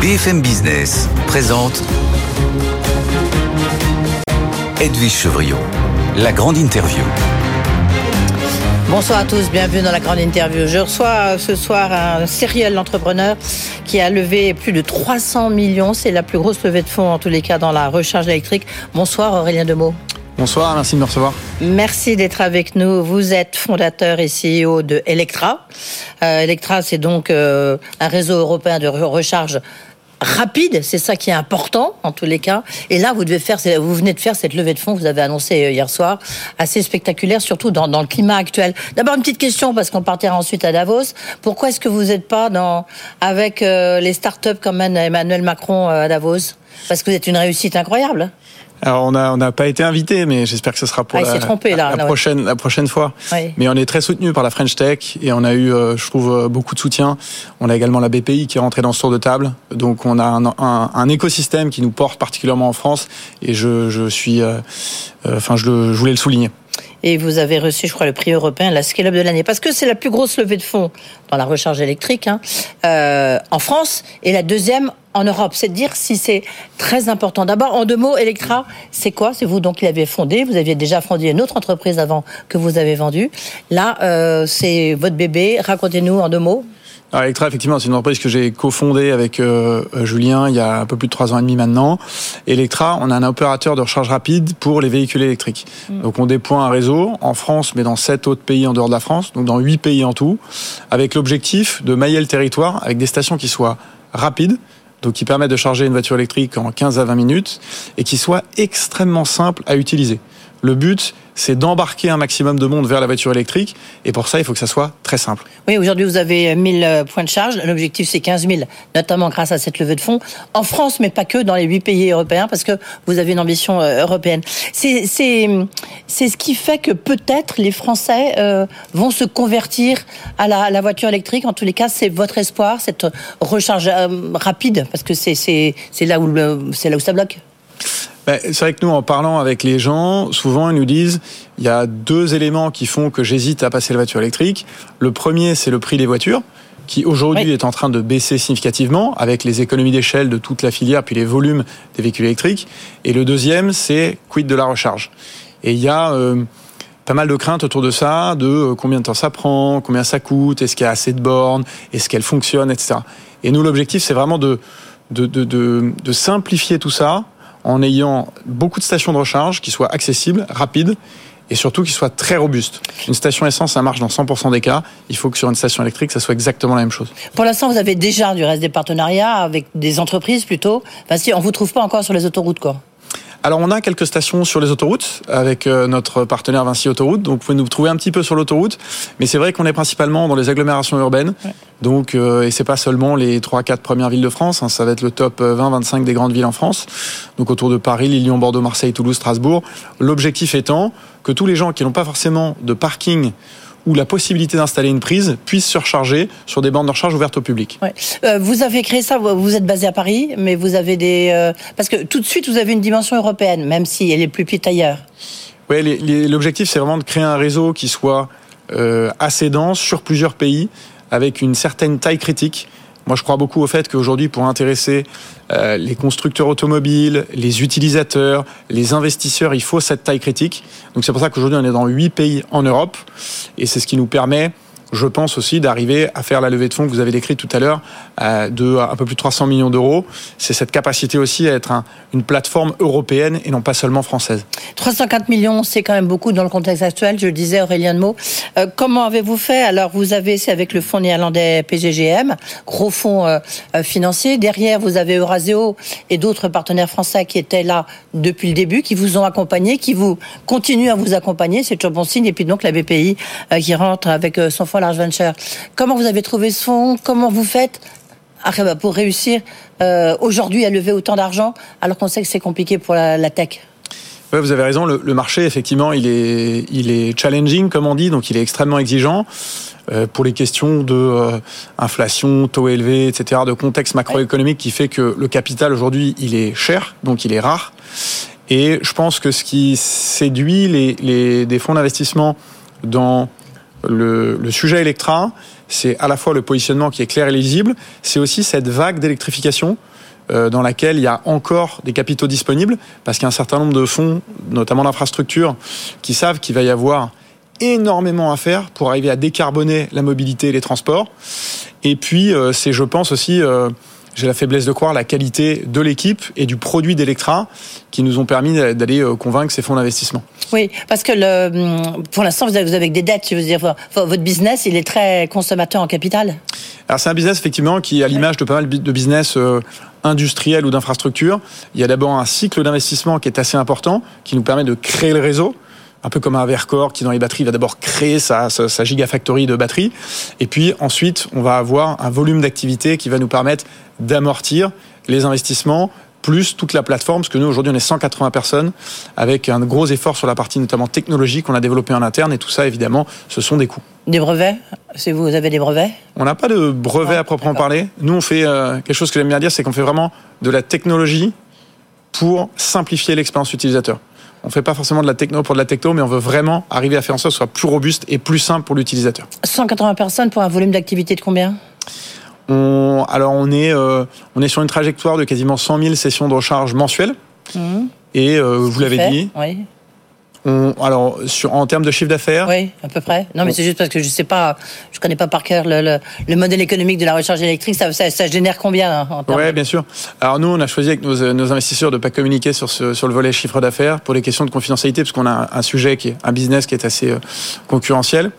BFM Business présente Edwige Chevriot, la grande interview. Bonsoir à tous, bienvenue dans la grande interview. Je reçois ce soir un serial entrepreneur qui a levé plus de 300 millions. C'est la plus grosse levée de fonds en tous les cas dans la recharge électrique. Bonsoir Aurélien Demeaux. Bonsoir, merci de me recevoir. Merci d'être avec nous. Vous êtes fondateur et CEO de Electra. Euh, Electra, c'est donc euh, un réseau européen de recharge rapide, c'est ça qui est important en tous les cas. Et là, vous devez faire, vous venez de faire cette levée de fonds que vous avez annoncée euh, hier soir, assez spectaculaire, surtout dans, le climat actuel. D'abord une petite question parce qu'on partira ensuite à Davos. Pourquoi est-ce que vous n'êtes pas avec euh, les startups comme Emmanuel Macron à Davos? Parce que vous êtes une réussite incroyable. Alors on n'a on a pas été invité, mais j'espère que ce sera pour ah, la, prochaine la prochaine fois. Mais on est très soutenu par la French Tech et on a eu, euh, je trouve, euh, beaucoup de soutien. On a également la BPI qui est rentrée dans ce tour de table. Donc on a un, un, un écosystème qui nous porte particulièrement en France et je, je suis, euh, enfin je, je voulais le souligner et vous avez reçu, je crois, le prix européen, la Scale-up de l'année, parce que c'est la plus grosse levée de fonds dans la recharge électrique hein, euh, en France et la deuxième en Europe. C'est de dire si c'est très important. D'abord, en deux mots, Electra, c'est quoi? C'est vous donc qui l'avez fondé. Vous aviez déjà fondé une autre entreprise avant que vous avez vendue. Là, euh, c'est votre bébé. Racontez-nous en deux mots. Alors Electra, effectivement, c'est une entreprise que j'ai cofondée avec euh, Julien il y a un peu plus de trois ans et demi maintenant. Electra, on a un opérateur de recharge rapide pour les véhicules électriques. Mm. Donc on déploie un réseau en France, mais dans sept autres pays en dehors de la France, donc dans huit pays en tout, avec l'objectif de mailler le territoire avec des stations qui soient rapides, qui permettent de charger une voiture électrique en 15 à 20 minutes, et qui soient extrêmement simples à utiliser. Le but, c'est d'embarquer un maximum de monde vers la voiture électrique. Et pour ça, il faut que ça soit très simple. Oui, aujourd'hui, vous avez 1000 euh, points de charge. L'objectif, c'est 15 000, notamment grâce à cette levée de fonds. En France, mais pas que, dans les huit pays européens, parce que vous avez une ambition euh, européenne. C'est ce qui fait que peut-être les Français euh, vont se convertir à la, voiture électrique. En tous les cas, c'est votre espoir, cette recharge rapide, parce que c'est là, là où ça bloque. Ben, c'est vrai que nous, en parlant avec les gens, souvent ils nous disent il y a deux éléments qui font que j'hésite à passer la voiture électrique. Le premier, c'est le prix des voitures qui aujourd'hui est en train de baisser significativement avec les économies d'échelle de toute la filière puis les volumes des véhicules électriques. Et le deuxième, c'est quid de la recharge. Et il y a euh, pas mal de craintes autour de ça, de euh, combien de temps ça prend, combien ça coûte, est-ce qu'il y a assez de bornes, est-ce qu'elles fonctionnent, etc. Et nous, l'objectif, c'est vraiment de, de, de, de, de simplifier tout ça en ayant beaucoup de stations de recharge qui soient accessibles, rapides et surtout qui soient très robustes. Une station essence, ça marche dans 100% des cas. Il faut que sur une station électrique, ça soit exactement la même chose. Pour l'instant, vous avez déjà du reste des partenariats avec des entreprises plutôt. Enfin, si on vous trouve pas encore sur les autoroutes, quoi. Alors on a quelques stations sur les autoroutes avec euh, notre partenaire Vinci Autoroute, donc vous pouvez nous trouver un petit peu sur l'autoroute, mais c'est vrai qu'on est principalement dans les agglomérations urbaines, donc euh, et c'est pas seulement les 3-4 premières villes de France, hein, ça va être le top 20-25 euh, des grandes villes en France, donc autour de Paris, Lyon, Bordeaux, Marseille, Toulouse, Strasbourg. L'objectif étant que tous les gens qui n'ont pas forcément de parking où la possibilité d'installer une prise puisse se recharger sur des bandes de recharge ouvertes au public. Euh, vous avez créé ça, vous êtes basé à Paris, mais vous avez des... Euh, parce que tout de suite, vous avez une dimension européenne, même si elle est plus petite ailleurs. Oui, l'objectif, c'est vraiment de créer un réseau qui soit euh, assez dense sur plusieurs pays, avec une certaine taille critique moi, je crois beaucoup au fait qu'aujourd'hui, pour intéresser euh, les constructeurs automobiles, les utilisateurs, les investisseurs, il faut cette taille critique. Donc c'est pour ça qu'aujourd'hui, on est dans huit pays en Europe, et c'est ce qui nous permet je pense aussi d'arriver à faire la levée de fonds que vous avez décrite tout à l'heure euh, de un peu plus de 300 millions d'euros. C'est cette capacité aussi à être une plateforme européenne et non pas seulement française. 304 millions, c'est quand même beaucoup dans le contexte actuel, je le disais Aurélien de Meaux. Euh, comment avez-vous fait? Alors vous avez, c'est avec le fonds néerlandais PGGM, gros fonds euh, financier. Derrière, vous avez Euraseo et d'autres partenaires français qui étaient là depuis le début, qui vous ont accompagné, qui vous continuent à vous accompagner. C'est toujours bon signe. Et puis donc la BPI qui rentre avec son fonds Large Venture. Comment vous avez trouvé ce fonds? Comment vous faites pour réussir euh, aujourd'hui à lever autant d'argent alors qu'on sait que c'est compliqué pour la, tech? Ouais, vous avez raison. Le, marché, effectivement, il est, il est challenging, comme on dit, donc il est extrêmement exigeant. Euh, pour les questions de euh, inflation, taux élevés, etc., de contexte macroéconomique qui fait que le capital aujourd'hui, il est cher, donc il est rare. Et je pense que ce qui séduit les, les des fonds d'investissement dans le, sujet Electra, c'est à la fois le positionnement qui est clair et lisible, c'est aussi cette vague d'électrification euh, dans laquelle il y a encore des capitaux disponibles, parce qu'il y a un certain nombre de fonds, notamment d'infrastructures, qui savent qu'il va y avoir énormément à faire pour arriver à décarboner la mobilité et les transports. Et puis, euh, c'est, je pense aussi, euh, j'ai la faiblesse de croire la qualité de l'équipe et du produit d'Electra qui nous ont permis d'aller euh, convaincre ces fonds d'investissement. Oui, parce que le, hum, pour l'instant, vous avez des dettes, je veux dire, votre business, il est très consommateur en capital. Alors c'est un business effectivement qui, à l'image de pas mal de business euh, industriels ou d'infrastructures, il y a d'abord un cycle d'investissement qui est assez important, qui nous permet de créer le réseau un peu comme un Vercor qui dans les batteries va d'abord créer sa, sa, gigafactory de batteries et puis ensuite on va avoir un volume d'activité qui va nous permettre d'amortir les investissements plus toute la plateforme, parce que nous aujourd'hui on est 180 personnes avec un gros effort sur la partie notamment technologique qu'on a développé en interne et tout ça évidemment ce sont des coûts. Des brevets? Si vous avez des brevets? On n'a pas de brevets à proprement parler. Nous on fait euh, quelque chose que j'aime bien dire, c'est qu'on fait vraiment de la technologie pour simplifier l'expérience utilisateur. On ne fait pas forcément de la techno pour de la techno, mais on veut vraiment arriver à faire en sorte que ce soit plus robuste et plus simple pour l'utilisateur. 180 personnes pour un volume d'activité de combien? On, alors on est, euh, on est sur une trajectoire de quasiment 100 000 sessions de recharge mensuelles. Mmh. Et euh, vous l'avez dit, oui alors, sur, en termes de chiffre d'affaires Oui, à peu près. Non, mais c'est juste parce que je sais pas, je connais pas par cœur le, le, modèle économique de la recharge électrique. Ça, ça, génère combien hein, Oui, bien sûr. Alors nous, on a choisi avec nos, nos investisseurs de pas communiquer sur, ce, sur le volet chiffre d'affaires pour les questions de confidentialité, parce qu'on a un, sujet qui est un business qui est assez euh, concurrentiel.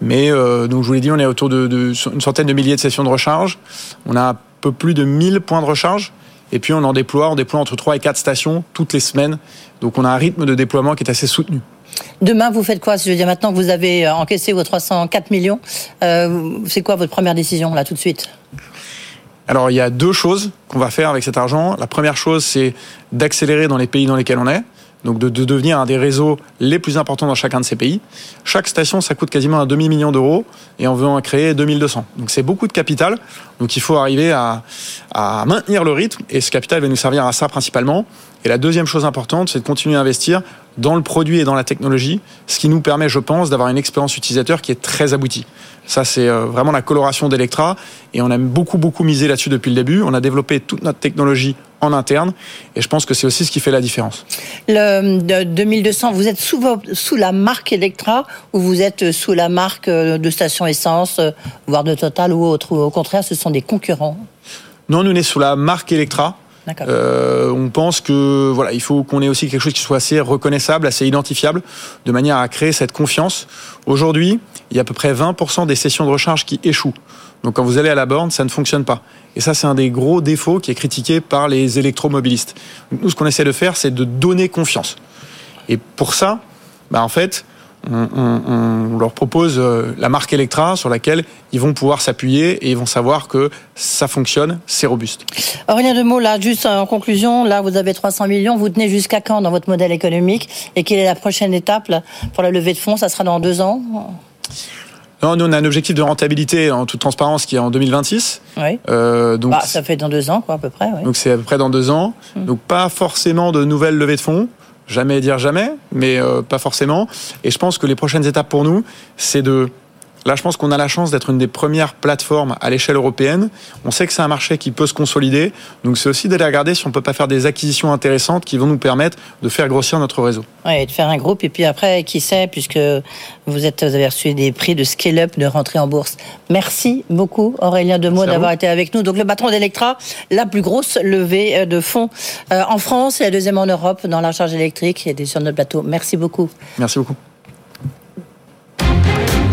Mais euh, donc je vous l'ai dit, on est autour de, de, une centaine de milliers de sessions de recharge. On a un peu plus de 1000 points de recharge. Et puis on en déploie, on déploie entre 3 et 4 stations toutes les semaines. Donc on a un rythme de déploiement qui est assez soutenu. Demain, vous faites quoi? Je veux dire, maintenant que vous avez euh, encaissé vos 304 millions, euh, c'est quoi votre première décision, là, tout de suite? Alors il y a deux choses qu'on va faire avec cet argent. La première chose, c'est d'accélérer dans les pays dans lesquels on est donc de, devenir un des réseaux les plus importants dans chacun de ces pays. Chaque station, ça coûte quasiment un demi-million d'euros et on veut en créer 2200. Donc c'est beaucoup de capital. Donc il faut arriver à, à maintenir le rythme et ce capital va nous servir à ça principalement. Et la deuxième chose importante, c'est de continuer à investir dans le produit et dans la technologie, ce qui nous permet, je pense, d'avoir une expérience utilisateur qui est très aboutie. Ça, c'est euh, vraiment la coloration d'Electra et on a beaucoup, beaucoup misé là-dessus depuis le début. On a développé toute notre technologie en interne et je pense que c'est aussi ce qui fait la différence. Le 2200, vous êtes sous, sous la marque Electra ou vous êtes sous la marque euh, de station essence, euh, voire de Total ou autre Au contraire, ce sont des concurrents? Non, nous, on est sous la marque Electra. Euh, on pense que voilà, il faut qu'on ait aussi quelque chose qui soit assez reconnaissable, assez identifiable, de manière à créer cette confiance. Aujourd'hui, il y a à peu près 20% des sessions de recharge qui échouent. Donc quand vous allez à la borne, ça ne fonctionne pas. Et ça, c'est un des gros défauts qui est critiqué par les électromobilistes. nous, ce qu'on essaie de faire, c'est de donner confiance. Et pour ça, bah, en fait, on, leur propose euh, la marque Electra sur laquelle ils vont pouvoir s'appuyer et ils vont savoir que ça fonctionne, c'est robuste. Rien de mots là, juste en conclusion, là vous avez 300 millions, vous tenez jusqu'à quand dans votre modèle économique et quelle est la prochaine étape pour la levée de fonds? Ça sera dans deux ans? Non, nous on a un objectif de rentabilité en toute transparence qui est en 2026. Oui. Euh, donc bah, ça fait dans deux ans quoi à peu près. Donc c'est à peu près dans deux ans. Hmm. Donc pas forcément de nouvelles levées de fonds jamais dire jamais, mais euh, pas forcément. Et je pense que les prochaines étapes pour nous, c'est de Là, je pense qu'on a la chance d'être une des premières plateformes à l'échelle européenne. On sait que c'est un marché qui peut se consolider. Donc, c'est aussi d'aller regarder si on peut pas faire des acquisitions intéressantes qui vont nous permettre de faire grossir notre réseau. Oui, de faire un groupe. Et puis après, qui sait, puisque vous, êtes, vous avez reçu des prix de scale-up, de rentrer en bourse. Merci beaucoup, Aurélien Demeaux, d'avoir été avec nous. Donc, le patron d'Electra, la plus grosse levée euh, de fonds euh, en France et la deuxième en Europe dans la charge électrique et sur notre plateau. Merci beaucoup. Merci beaucoup.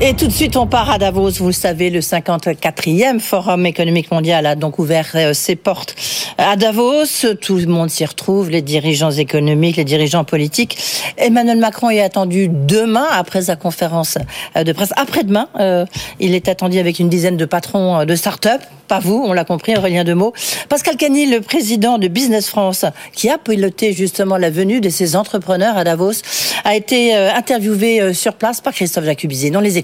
Et tout de suite, on part à Davos. Vous le savez, le 54e Forum économique mondial a donc ouvert euh, ses portes à Davos. Tout le monde s'y retrouve, les dirigeants économiques, les dirigeants politiques. Emmanuel Macron est attendu demain, après sa conférence euh, de presse. Après-demain, euh, il est attendu avec une dizaine de patrons de start-up. Pas vous, on l'a compris, Aurélien Demeaux. Pascal Cagny, le président de Business France, qui a piloté justement la venue de ces entrepreneurs à Davos, a été interviewé sur place par Christophe Jacubizine. On les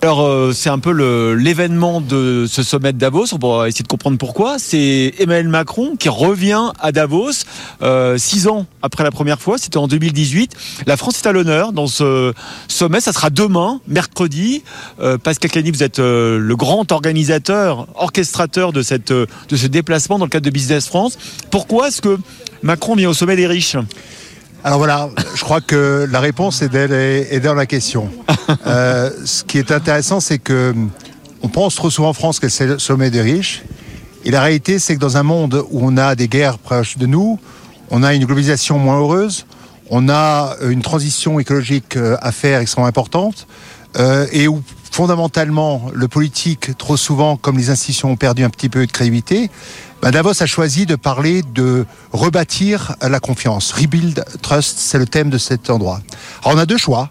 Alors euh, c'est un peu l'événement de ce sommet de Davos. On va essayer de comprendre pourquoi. C'est Emmanuel Macron qui revient à Davos euh, six ans après la première fois. C'était en 2018. La France est à l'honneur dans ce sommet. Ça sera demain, mercredi. Euh, Pascal Cani, vous êtes le grand organisateur, orchestrateur de de ce déplacement dans le cadre de Business France. Pourquoi est-ce que Macron vient au sommet des riches? Alors voilà, je crois que la réponse est, dans la question. Euh, ce qui est intéressant, c'est que on pense trop souvent en France que c'est le sommet des riches. Et la réalité, c'est que dans un monde où on a des guerres proches de nous, on a une globalisation moins heureuse, on a une transition écologique euh, à faire extrêmement importante, euh, et où fondamentalement le politique, trop souvent, comme les institutions ont perdu un petit peu de crédibilité, bah, Davos a choisi de parler de rebâtir la confiance. Rebuild Trust, c'est le thème de cet endroit. Alors on a deux choix.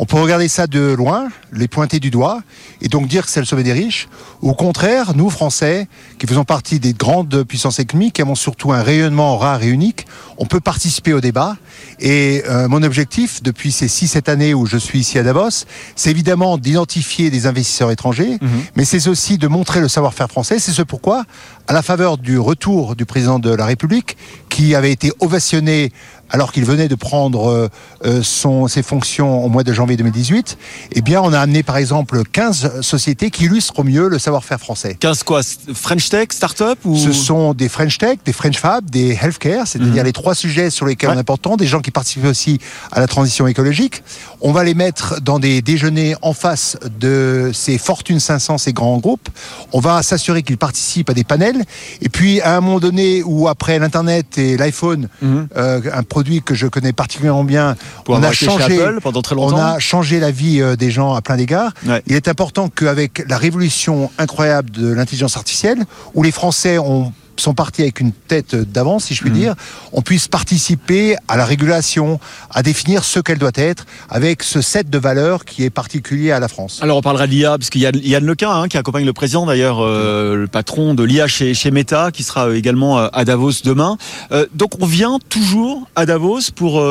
On peut regarder ça de loin, les pointer du doigt, et donc dire que c'est le sommet des riches. Au contraire, nous, Français, qui faisons partie des grandes puissances économiques, qui avons surtout un rayonnement rare et unique, on peut participer au débat. Et euh, mon objectif, depuis ces 6-7 années où je suis ici à Davos, c'est évidemment d'identifier des investisseurs étrangers, mhm. mais c'est aussi de montrer le savoir-faire français. C'est ce pourquoi, à la faveur du retour du président de la République, qui avait été ovationné alors qu'il venait de prendre euh, euh, son, ses fonctions au mois de janvier 2018, eh bien, on a amené par exemple 15 sociétés qui illustrent au mieux le savoir-faire français. 15 quoi French Tech, Startup ou... Ce sont des French Tech, des French Fab, des Healthcare, c'est-à-dire mhm. les trois sujets sur lesquels on est important, des gens qui participent aussi à la transition écologique. On va les mettre dans des déjeuners en face de ces Fortune 500, ces grands groupes. On va s'assurer qu'ils participent à des panels. Et puis, à un moment donné où après l'Internet et l'iPhone, mhm. euh, un produit que je connais particulièrement bien. on a changé, pendant très longtemps. On a changé la vie euh, des gens à plein d'égards. Il est important qu'avec la révolution incroyable de l'intelligence artificielle, où les Français ont sont partis avec une tête d'avance, si je puis mmh. dire, on puisse participer à la régulation, à définir ce qu'elle doit être, avec ce set de valeurs qui est particulier à la France. Alors on parlera de l'IA, parce qu'il y a Yann Lequin hein, qui accompagne le président, d'ailleurs, euh, le patron de l'IA chez, chez Meta, qui sera également euh, à Davos demain. Euh, donc on vient toujours à Davos pour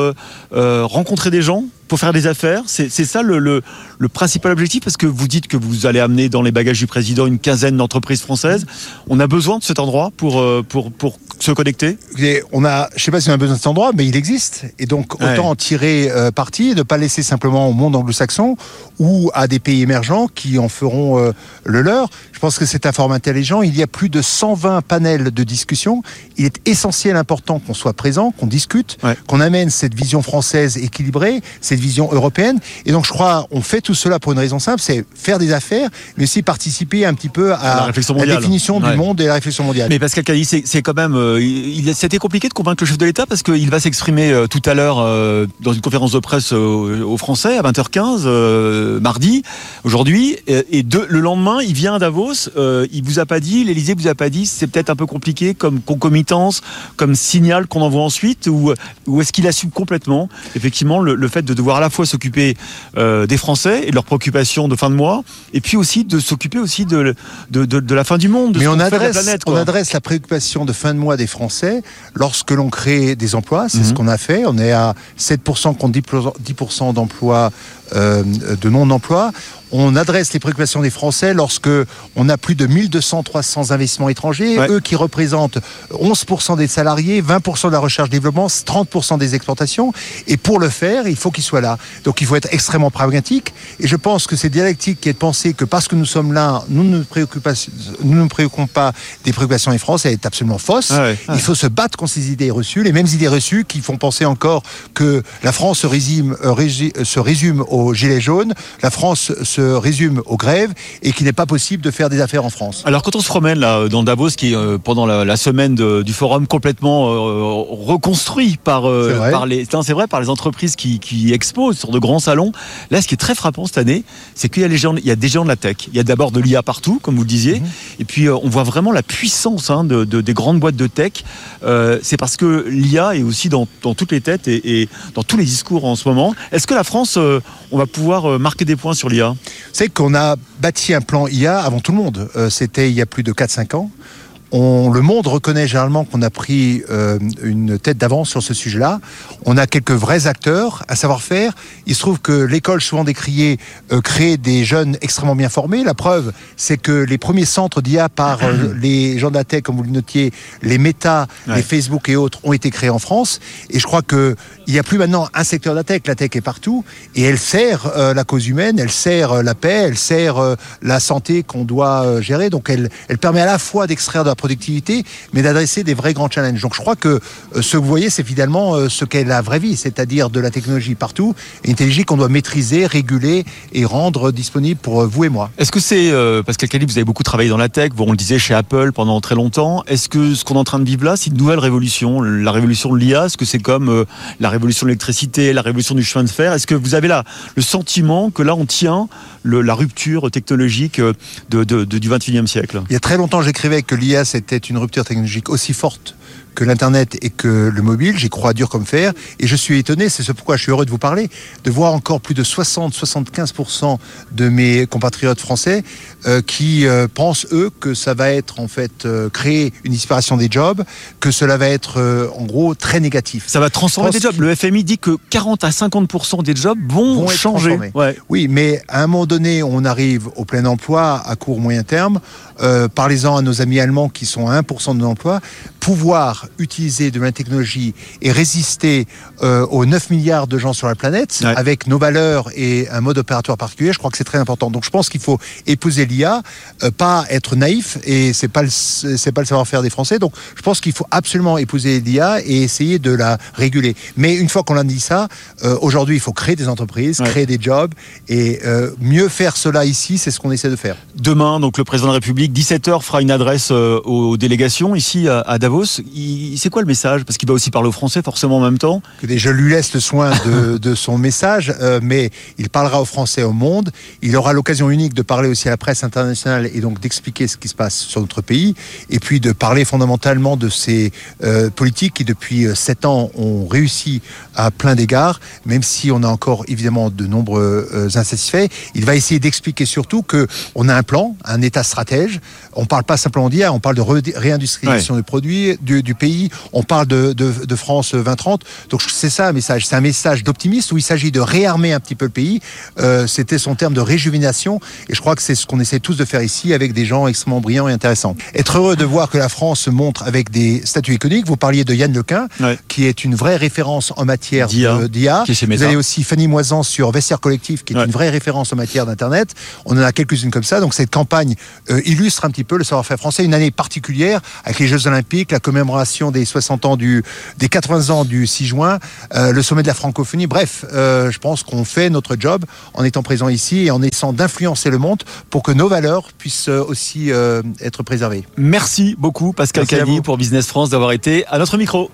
rencontrer des gens, pour faire des affaires. C'est ça le, principal objectif parce que vous dites que vous allez amener dans les bagages du président une quinzaine d'entreprises françaises. On a besoin de cet endroit pour, euh, pour, pour se connecter On a, je sais pas si on a besoin de cet endroit, mais il existe. Et donc, autant en tirer euh, parti et ne pas laisser simplement au monde anglo-saxon ou à des pays émergents qui en feront euh, le leur. Je pense que c'est un format intelligent. Il y a plus de 120 panels de discussion. Il est essentiel, important qu'on soit présent, qu'on discute, qu'on amène cette vision française équilibrée, cette vision européenne. Et donc, je crois, on fait tout cela pour une raison simple, c'est faire des affaires, mais aussi participer un petit peu à, la, définition du monde et la réflexion mondiale. Mais Pascal Cali, c'est quand même, euh, il, c'était compliqué de convaincre le chef de l'État parce qu'il va s'exprimer euh, tout à l'heure euh, dans une conférence de presse aux Français à 20h15 mardi aujourd'hui et, le lendemain il vient à Davos. il vous a pas dit, l'Élysée vous a pas dit, c'est peut-être un peu compliqué comme concomitance, comme signal qu'on envoie ensuite ou, ou est-ce qu'il assume complètement effectivement le, fait de devoir à la fois s'occuper des Français et de leurs préoccupations de fin de mois et puis aussi de s'occuper aussi de, de, de, la fin du monde. Mais on adresse, la planète, on adresse la préoccupation de fin de mois des Français lorsque l'on crée des emplois. C'est ce mhm. qu'on a fait. On est à 7% contre 10% d'emplois euh, de non-emploi on adresse les préoccupations des Français lorsque on a plus de 1200-300 investissements étrangers, eux qui représentent 11% des salariés, 20% de la recherche-développement, 30% des exportations. Et pour le faire, il faut qu'ils soient là. Donc il faut être extrêmement pragmatique. Et je pense que c'est dialectique qui est de penser que parce que nous sommes là, nous ne nous préoccupons pas des préoccupations des Français, est absolument fausse. Ah il faut se battre contre ces idées reçues, les mêmes idées reçues qui font penser encore que la France se résume, euh, se résume aux gilets jaunes, la France se se résume aux grèves et qu'il n'est pas possible de faire des affaires en France. Alors quand on se promène là dans Davos, qui est euh, pendant la, la semaine de- du forum complètement euh, reconstruit par, euh, par les, c'est vrai, par les entreprises qui, qui exposent sur de grands salons. Là, ce qui est très frappant cette année, c'est qu'il y a les gens, il y a des gens de la tech. Il y a d'abord de l'IA partout, comme vous le disiez, et puis euh, on voit vraiment la puissance hein, de, de- des grandes boîtes de tech. C'est parce que l'IA est aussi dans, dans toutes les têtes et, et dans tous les discours en ce moment. Est-ce que la France, on va pouvoir marquer des points sur l'IA C'est qu'on a bâti un plan IA avant tout le monde. Euh, C'était il y a plus de 4-5 ans. On, le monde reconnaît généralement qu'on a pris euh, une tête d'avance sur ce sujet-là. On a quelques vrais acteurs, un savoir-faire. Il se trouve que l'école, souvent décriée, euh, crée des jeunes extrêmement bien formés. La preuve, c'est que les premiers centres d'IA par euh, les gens de la tech, comme vous le notiez, les Meta, Ouais. les Facebook et autres, ont été créés en France. Et je crois que il n'y a plus maintenant un secteur de la tech. La tech est partout et elle sert la cause humaine, elle sert la paix, elle sert la santé qu'on doit gérer. Donc elle, elle permet à la fois d'extraire de la productivité, mais d'adresser des vrais grands challenges. Donc je crois que euh, ce que vous voyez, c'est finalement euh, ce qu'est la vraie vie, c'est-à-dire de la technologie partout, et une technologie qu'on doit maîtriser, réguler et rendre disponible pour euh, vous et moi. Est-ce que c'est, euh, Pascal Cali, vous avez beaucoup travaillé dans la tech, vous, on le disait chez Apple pendant très longtemps. Est-ce que ce qu'on est en train de vivre là, c'est une nouvelle révolution La révolution de l'IA, est-ce que c'est comme euh, la révolution de l'électricité, la révolution du chemin de fer? Est-ce que vous avez là le sentiment que là, on tient le- la rupture technologique de, de- de- du 21e siècle? Il y a très longtemps, j'écrivais que l'IA, c'était une rupture technologique aussi forte que l'Internet et que le mobile. J'y crois dur comme fer. Et je suis étonné, c'est ce pourquoi je suis heureux de vous parler, de voir encore plus de 60-75% de mes compatriotes français euh, qui euh, pensent, eux, que ça va être en fait euh, créer une disparition des jobs, que cela va être en gros très négatif. Ça va transformer des jobs. Le FMI dit que 40 à 50% des jobs vont, changer. Ouais. Oui, mais à un moment donné, on arrive au plein emploi à court moyen terme. Parlez-en à nos amis allemands qui sont à 1% de l'emploi. Pouvoir utiliser de la technologie et résister euh, aux 9 milliards de gens sur la planète Ouais. avec nos valeurs et un mode opératoire particulier, je crois que c'est très important. Donc je pense qu'il faut épouser l'IA, euh, pas être naïf et c'est pas le, c'est pas le savoir-faire des Français. Donc je pense qu'il faut absolument épouser l'IA et essayer de la réguler. Mais une fois qu'on a dit ça, euh, aujourd'hui il faut créer des entreprises, Ouais. créer des jobs et mieux faire cela ici, c'est ce qu'on essaie de faire. Demain, donc le président de la République, 17h, fera une adresse aux délégations ici à, à Davos. Il- C'est quoi le message? Parce qu'il va aussi parler au Français forcément en même temps. Je lui laisse le soin de, de son message, euh, mais il parlera aux Français au monde. Il aura l'occasion unique de parler aussi à la presse internationale et donc d'expliquer ce qui se passe sur notre pays, et puis de parler fondamentalement de ces euh, politiques qui, depuis euh, sept ans, ont réussi à plein d'égards, même si on a encore évidemment de nombreux euh, insatisfaits. Il va essayer d'expliquer surtout que on a un plan, un État stratège. On parle pas simplement d'IA, on parle de réindustrialisation des produits du, du pays. On parle de, de, de France 2030. Donc c'est ça un message. C'est un message d'optimisme où il s'agit de réarmer un petit peu le pays. Euh, C'était son terme de réjuvénation. Et je crois que c'est ce qu'on essaie tous de faire ici avec des gens extrêmement brillants et intéressants. Être heureux de voir que la France se montre avec des statuts économiques. Vous parliez de Yann Lequin, Ouais. qui est une vraie référence en matière D'IA, Vous avez aussi Fanny Moisan sur Vestiaire Collectif, qui est Ouais. une vraie référence en matière d'Internet. On en a quelques-unes comme ça. Donc cette campagne euh, illustre un petit peu le savoir-faire français. Une année particulière avec les Jeux Olympiques, la commémoration des 60 ans du, des 80 ans du 6 juin, euh, le sommet de la francophonie. Bref, euh, je pense qu'on fait notre job en étant présent ici et en essayant d'influencer le monde pour que nos valeurs puissent euh, aussi euh, être préservées. Merci beaucoup Pascal vous. pour Business France d'avoir été à notre micro.